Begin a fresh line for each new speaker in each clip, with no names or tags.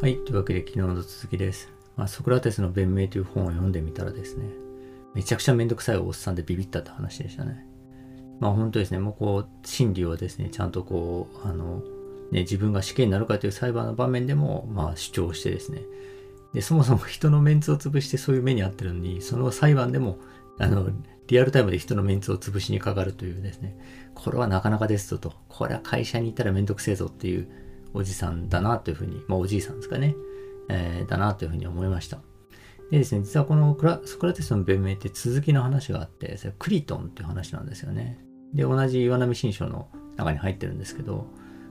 はい。というわけで昨日の続きです。まあ、ソクラテスの弁明という本を読んでみたらですね、めちゃくちゃめんどくさいおっさんでビビったって話でしたね。まあ本当ですね、もうこう、真理をですね、ちゃんとこう、あの、ね、自分が死刑になるかという裁判の場面でも、まあ主張してですね、で、そもそも人のメンツを潰してそういう目に遭ってるのに、その裁判でも、あの、リアルタイムで人のメンツを潰しにかかるというですね、これはなかなかですぞと、これは会社にいたらめんどくせえぞっていうおじさんだなというふうに、まあおじいさんですかね、えー、だなというふうに思いました。でですね、実はこのソクラテスの弁明って続きの話があって、それクリトンっていう話なんですよね。で、同じ岩波新書の中に入ってるんですけど、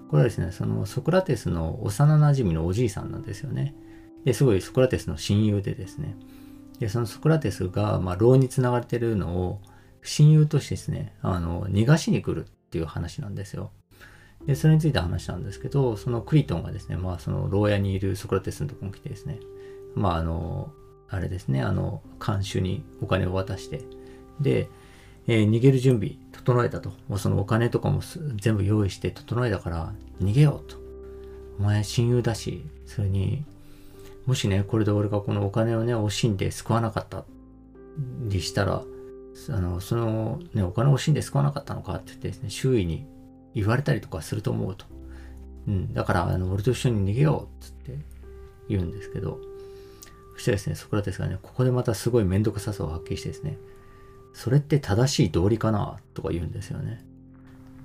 これはですね、そのソクラテスの幼馴染のおじいさんなんですよね。で、すごいソクラテスの親友でですね、で、そのソクラテスが、まあ、牢に繋がれてるのを、親友としてですね、あの、逃がしに来るっていう話なんですよ。で、それについて話なんですけど、そのクリトンがですね、まあ、その牢屋にいるソクラテスのところに来てですね、まあ、あの、あれですね、あの、看守にお金を渡して、で、えー、逃げる準備整えたと。もうそのお金とかも全部用意して整えたから逃げようと。お前親友だし、それに、もしね、これで俺がこのお金をね、惜しんで救わなかったりしたら、あの、そのね、お金を惜しんで救わなかったのかって言ってですね、周囲に言われたりとかすると思うと。うん、だから、あの、俺と一緒に逃げようっつって言うんですけど、そしてですね、ソクラテスがね、ここでまたすごい面倒くささを発揮してですね、それって正しい道理かなとか言うんですよね。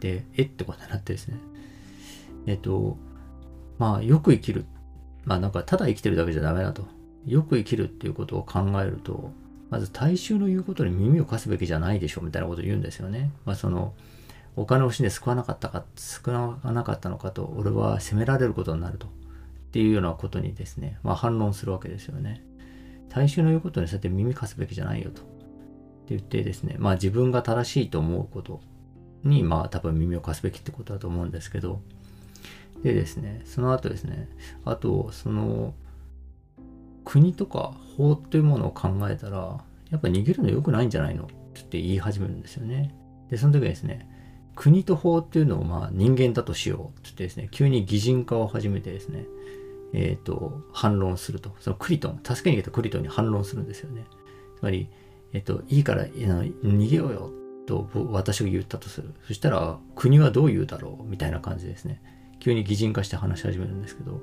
で、えっ？てことになってですね。えっと、まあ、よく生きる。まあ、なんか、ただ生きてるだけじゃダメだと。よく生きるっていうことを考えると、まず大衆の言うことに耳を貸すべきじゃないでしょみたいなことを言うんですよね。まあ、その、お金を惜しんで救わなかったか、救わなかったのかと、俺は責められることになると。っていうようなことにですね、まあ反論するわけですよね。大衆の言うことにそうやって耳貸すべきじゃないよと。って言ってですね、まあ自分が正しいと思うことに、まあ多分耳を貸すべきってことだと思うんですけど、でですね、その後ですね、あと、その、国とか法というものを考えたら、やっぱ逃げるの良くないんじゃないのって言い始めるんですよね。で、その時はですね、国と法っていうのをまあ人間だとしようって言ってですね、急に擬人化を始めてですね、えっ、ー、と、反論すると。そのクリトン、助けに来たクリトンに反論するんですよね。つまり、えっ、ー、と、いいから逃げようよと私が言ったとする。そしたら、国はどう言うだろうみたいな感じですね。急に擬人化して話し始めるんですけど。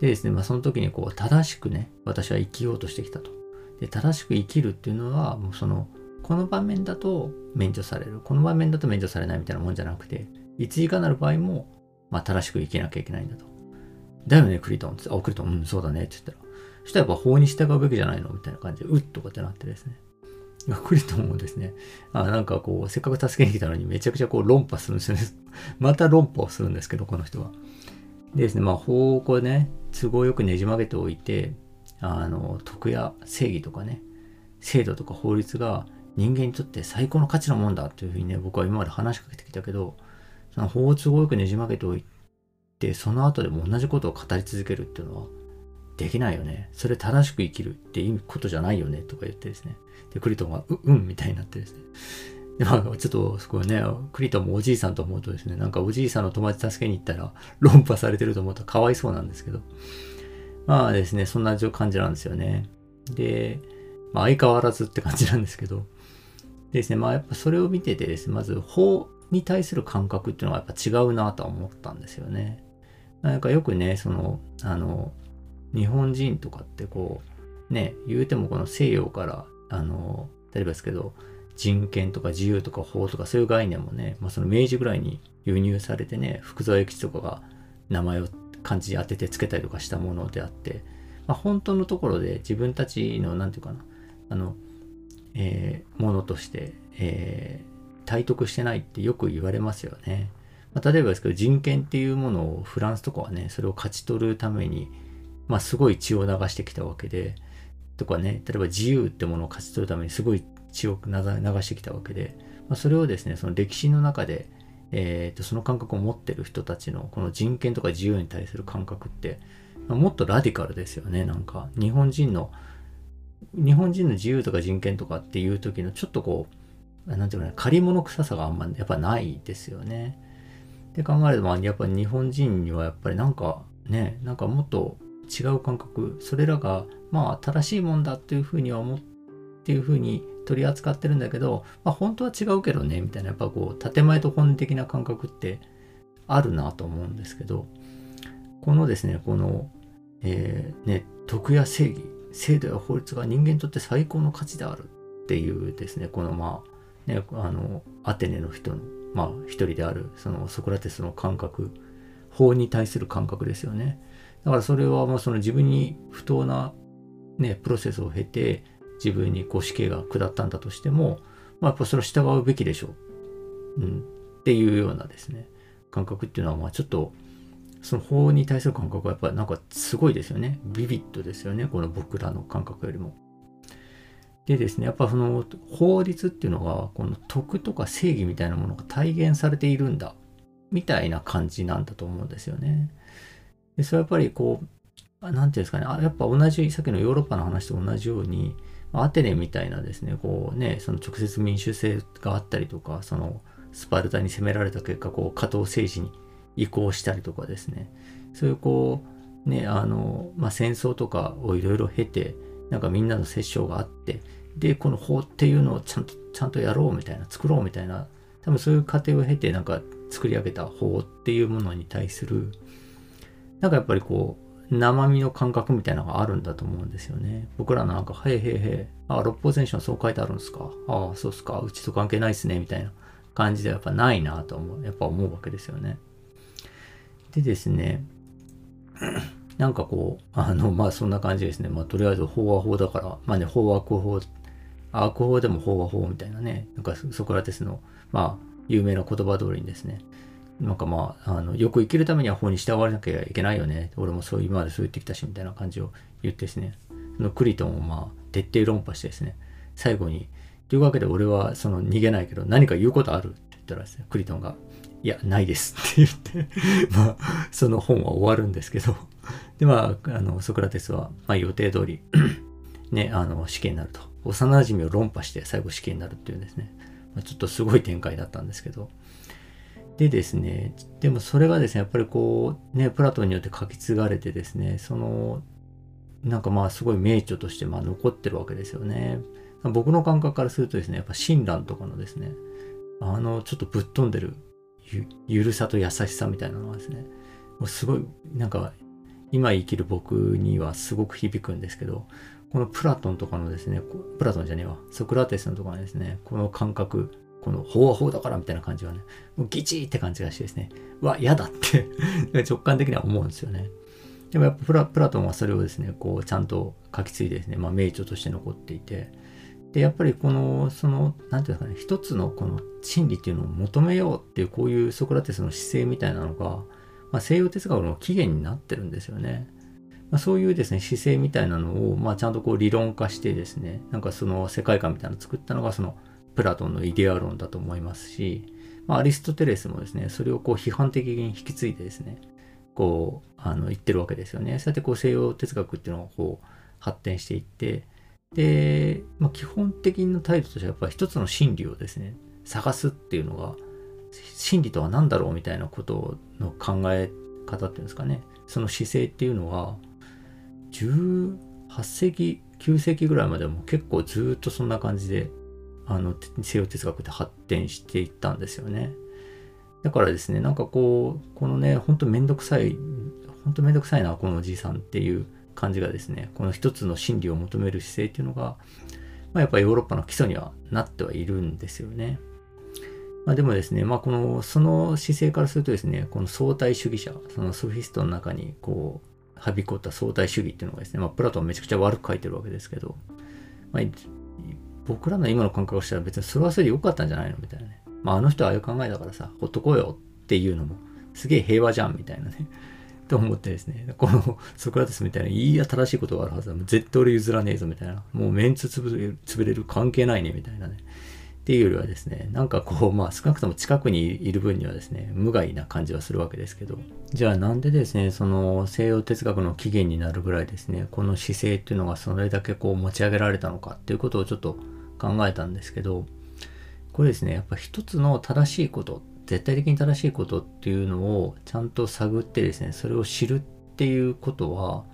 でですね、まあその時にこう、正しくね、私は生きようとしてきたと。で、正しく生きるっていうのは、もうその、この場面だと免除される。この場面だと免除されないみたいなもんじゃなくて、いついかなる場合も、まあ正しく生きなきゃいけないんだと。だよね、クリトンって。あ、クリトン、うん、そうだねって言ったら。そしたらやっぱ法に従うべきじゃないの？みたいな感じで、うっとかってなってですね。クリトンもですね、あなんかこう、せっかく助けに来たのにめちゃくちゃこう論破するんですよね。また論破をするんですけど、この人は。でですね、まあ法をこうね、都合よくねじ曲げておいて、あの、徳や正義とかね、制度とか法律が人間にとって最高の価値のもんだというふうにね、僕は今まで話しかけてきたけど、その法を都合よくねじ曲げておいて、その後でも同じことを語り続けるっていうのは、できないよね。それ正しく生きるっていうことじゃないよね。とか言ってですね。で、クリトンが、う、うんみたいになってですね。で、まあ、ちょっと、そこね、クリトンもおじいさんと思うとですね、なんかおじいさんの友達助けに行ったら論破されてると思うとかわいそうなんですけど。まあですね、そんな感じなんですよね。で、まあ相変わらずって感じなんですけど。ですね、まあやっぱそれを見ててですね、まず法に対する感覚っていうのはやっぱ違うなとは思ったんですよね。なんかよくね、その、あの、日本人とかってこう、ね、言うてもこの西洋から、あの、例えばですけど、人権とか自由とか法とかそういう概念もね、まあ、その明治ぐらいに輸入されてね、福沢諭吉とかが名前を漢字に当ててつけたりとかしたものであって、まあ、本当のところで自分たちの、なんていうかな、あの、えー、ものとして、えー、体得してないってよく言われますよね。まあ、例えばですけど、人権っていうものをフランスとかはね、それを勝ち取るために、まあすごい血を流してきたわけで、とかね、例えば自由ってものを勝ち取るためにすごい血を流してきたわけで、まあ、それをですね、その歴史の中で、えー、とその感覚を持ってる人たちのこの人権とか自由に対する感覚って、まあ、もっとラディカルですよね、なんか。日本人の、日本人の自由とか人権とかっていう時のちょっとこう、なんていうかね、借り物臭さがあんまやっぱないですよね。って考えると、やっぱ日本人にはやっぱりなんか、ねなんかもっと違う感覚それらがまあ正しいもんだっていうふうには思っていうふうに取り扱ってるんだけど、まあ、本当は違うけどねみたいなやっぱこう建前と本的な感覚ってあるなと思うんですけどこのですねこの、えー、ね徳や正義制度や法律が人間にとって最高の価値であるっていうですねこのまあねあのアテネの人のまあ一人であるそのソクラテスの感覚法に対する感覚ですよね。だからそれはまあその自分に不当なねプロセスを経て自分にこう死刑が下ったんだとしても、まあ、やっぱそれを従うべきでしょう、うん、っていうようなですね感覚っていうのはまあちょっとその法に対する感覚はやっぱりなんかすごいですよねビビッドですよねこの僕らの感覚よりも。でですねやっぱその法律っていうのがこの徳とか正義みたいなものが体現されているんだみたいな感じなんだと思うんですよね。でそれはやっぱりこう何て言うんですかねあやっぱ同じさっきのヨーロッパの話と同じようにアテネみたいなですね、こうね、その直接民主制があったりとか、そのスパルタに攻められた結果、こう、加藤政治に移行したりとかですね、そういうこう、ね、あの、まあ、戦争とかをいろいろ経て、なんかみんなの折衝があって、で、この法っていうのをちゃんと、ちゃんとやろうみたいな、作ろうみたいな、多分そういう過程を経て、なんか作り上げた法っていうものに対する、なんかやっぱりこう、生身の感覚みたいなのがあるんだと思うんですよね。僕らなんか、へいへいへい、あ、六法全書はそう書いてあるんですか？ああ、そうっすか。うちと関係ないっすね。みたいな感じでやっぱないなと思う、やっぱ思うわけですよね。でですね、なんかこう、あの、まあそんな感じですね。まあとりあえず法は法だから、まあね、法は悪法、悪法でも法は法みたいなね、なんかソクラテスの、まあ有名な言葉通りにですね、なんかまあ、あの、よく生きるためには法に従わなきゃいけないよね。俺もそう、今までそう言ってきたし、みたいな感じを言ってですね、そのクリトンをまあ、徹底論破してですね、最後に、というわけで俺はその逃げないけど、何か言うことあるって言ったらですね、クリトンが、いや、ないですって言ってまあ、その本は終わるんですけどで、まあ、あの、ソクラテスは、まあ、予定通りね、あの、死刑になると。幼馴染を論破して最後死刑になるっていうですね。まあ、ちょっとすごい展開だったんですけど、でですね、でもそれがですね、やっぱりこう、ね、プラトンによって書き継がれてですね、その、なんかまあすごい名著としてまあ残ってるわけですよね。僕の感覚からするとですね、やっぱ親鸞とかのですね、あのちょっとぶっ飛んでるゆゆるさと優しさみたいなのはですね、もうすごい、なんか今生きる僕にはすごく響くんですけど、このプラトンとかのですね、プラトンじゃねえわ、ソクラテスのとかのですね、この感覚、この法は法だからみたいな感じはね、もうギチーって感じがしてですね、うわ、嫌だって直感的には思うんですよね。でもやっぱプラプラトンはそれをですね、こうちゃんと書き継いでですね、まあ名著として残っていて、で、やっぱりこの、その、なんていうかね、一つのこの真理っていうのを求めようっていう、こういうソクラテスの姿勢みたいなのが、まあ、西洋哲学の起源になってるんですよね。まあ、そういうですね、姿勢みたいなのを、まあ、ちゃんとこう理論化してですね、なんかその世界観みたいなのを作ったのが、そのプラトンのイデア論だと思いますし、まあ、アリストテレスもですね、それをこう批判的に引き継いでですね、こう、あの、言ってるわけですよね。そうやってこう西洋哲学っていうのがこう発展していって、で、まあ、基本的な態度としてはやっぱり一つの真理をですね、探すっていうのが、真理とは何だろうみたいなことの考え方っていうんですかね、その姿勢っていうのは、18世紀、9世紀ぐらいまでも結構ずっとそんな感じであの西洋哲学で発展していったんですよね。だからですね、なんかこう、このね、ほんとめんどくさい、ほんとめんどくさいな、このおじいさんっていう感じがですね、この一つの真理を求める姿勢っていうのが、まあ、やっぱヨーロッパの基礎にはなってはいるんですよね。まあ、でもですね、まあ、この、その姿勢からするとですね、この相対主義者、そのソフィストの中に、こう、はびこった相対主義っていうのがですね、まあ、プラトンめちゃくちゃ悪く書いてるわけですけど、まあ、僕らの今の感覚をしたら別にそれはそれで良かったんじゃないのみたいなね。まああの人はああいう考えだからさ、ほっとこうよっていうのもすげえ平和じゃんみたいなね。と思ってですね、このソクラテスみたいないい新しいことがあるはずだ。絶対俺譲らねえぞみたいな。もうメンツ潰れる関係ないねみたいなね。っていうよりはですね、なんかこう、まあ少なくとも近くにいる分にはですね、無害な感じはするわけですけど、じゃあなんでですね、その西洋哲学の起源になるぐらいですね、この姿勢っていうのがそれだけこう持ち上げられたのかっていうことをちょっと考えたんですけど、これですね、やっぱ一つの正しいことっ、絶対的に正しいことっていうのをちゃんと探ってですね、それを知るっていうことは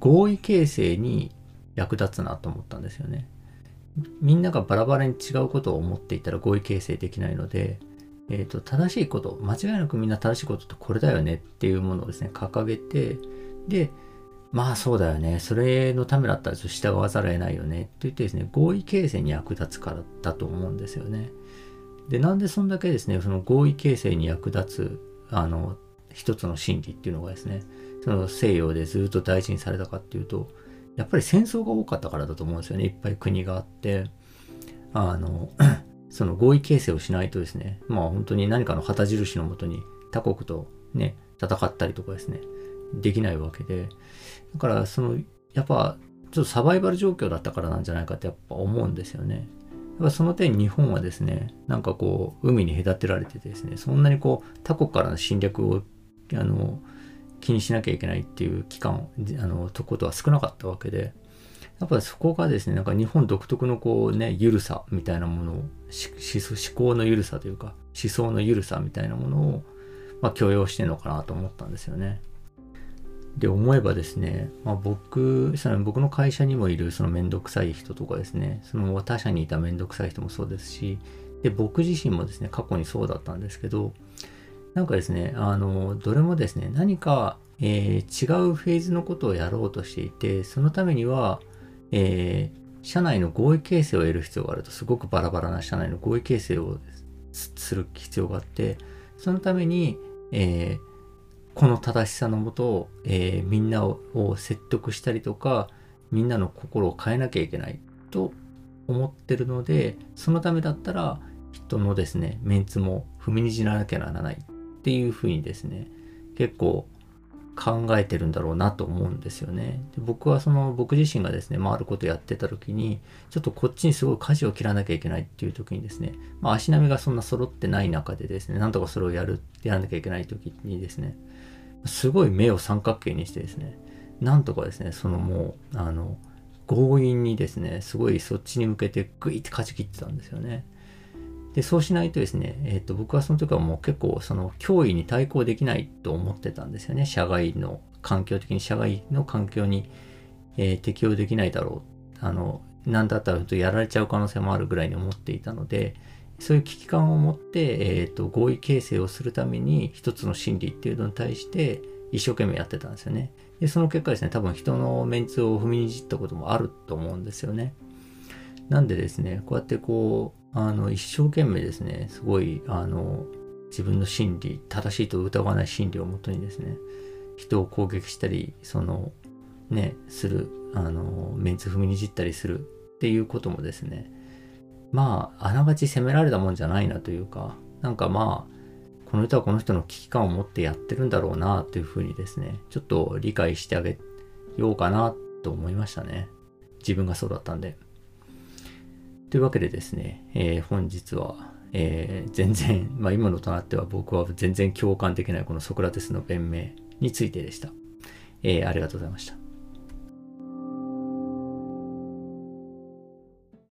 合意形成に役立つなと思ったんですよね。みんながバラバラに違うことを思っていたら合意形成できないので、えーと、正しいこと間違いなくみんな正しいことってこれだよねっていうものをですね掲げてでまあそうだよねそれのためだったら従わざるを得ないよねって言ってですね合意形成に役立つからだと思うんですよね。でなんでそんだけですねその合意形成に役立つあの一つの真理っていうのがですねその西洋でずっと大事にされたかっていうとやっぱり戦争が多かったからだと思うんですよねいっぱい国があってあの その合意形成をしないとですねまあ本当に何かの旗印のもとに他国とね戦ったりとかですねできないわけでだからそのやっぱちょっとサバイバル状況だったからなんじゃないかってやっぱ思うんですよね。っぱその点日本はですねなんかこう海に隔てられててですねそんなにこう他国からの侵略をあの気にしなきゃいけないっていう期間あのとことは少なかったわけでやっぱりそこがですねなんか日本独特のこうね緩さみたいなものを思考の緩さというか思想の緩さみたいなものを、まあ、許容してるのかなと思ったんですよね。で思えばですね、まあ、僕その僕の会社にもいるそのめんどくさい人とかですねその他社にいためんどくさい人もそうですしで僕自身もですね過去にそうだったんですけどなんかですね、あの、どれもですね、何か、えー、違うフェーズのことをやろうとしていて、そのためには、えー、社内の合意形成を得る必要があると、すごくバラバラな社内の合意形成をする必要があって、そのために、えー、この正しさのもと、えー、みんなを説得したりとか、みんなの心を変えなきゃいけないと思ってるので、そのためだったら、人のですね、メンツも踏みにじらなきゃならないっていうふうにですね、結構考えてるんだろうなと思うんですよね。で僕はその僕自身がですね、回ることやってた時に、ちょっとこっちにすごい舵を切らなきゃいけないっていう時にですね、まあ足並みがそんな揃ってない中でですね、なんとかそれをやる、やらなきゃいけない時にですね、すごい目を三角形にしてですね、なんとかですね、そのもう、あの、強引にですね、すごいそっちに向けてグイって舵切ってたんですよね。でそうしないとですね、えー、と僕はその時はもう結構その脅威に対抗できないと思ってたんですよね社外の環境的に社外の環境に、えー、適応できないだろうあの何だったらやられちゃう可能性もあるぐらいに思っていたのでそういう危機感を持って、えーと、合意形成をするために一つの心理っていうのに対して一生懸命やってたんですよね。でその結果ですね多分人のメンツを踏みにじったこともあると思うんですよね。なんでですねこうやってこうあの、一生懸命ですね、すごい、あの、自分の心理、正しいと疑わない心理をもとにですね、人を攻撃したり、その、ね、する、あの、メンツ踏みにじったりするっていうこともですね、まあ、あながち責められたもんじゃないなというか、なんかまあ、この人はこの人の危機感を持ってやってるんだろうなというふうにですね、ちょっと理解してあげようかなと思いましたね。自分がそうだったんで。というわけでですね、えー、本日は、えー、全然、まあ、今のとなっては僕は全然共感できないこのソクラテスの弁明についてでした。えー、ありがとうございました。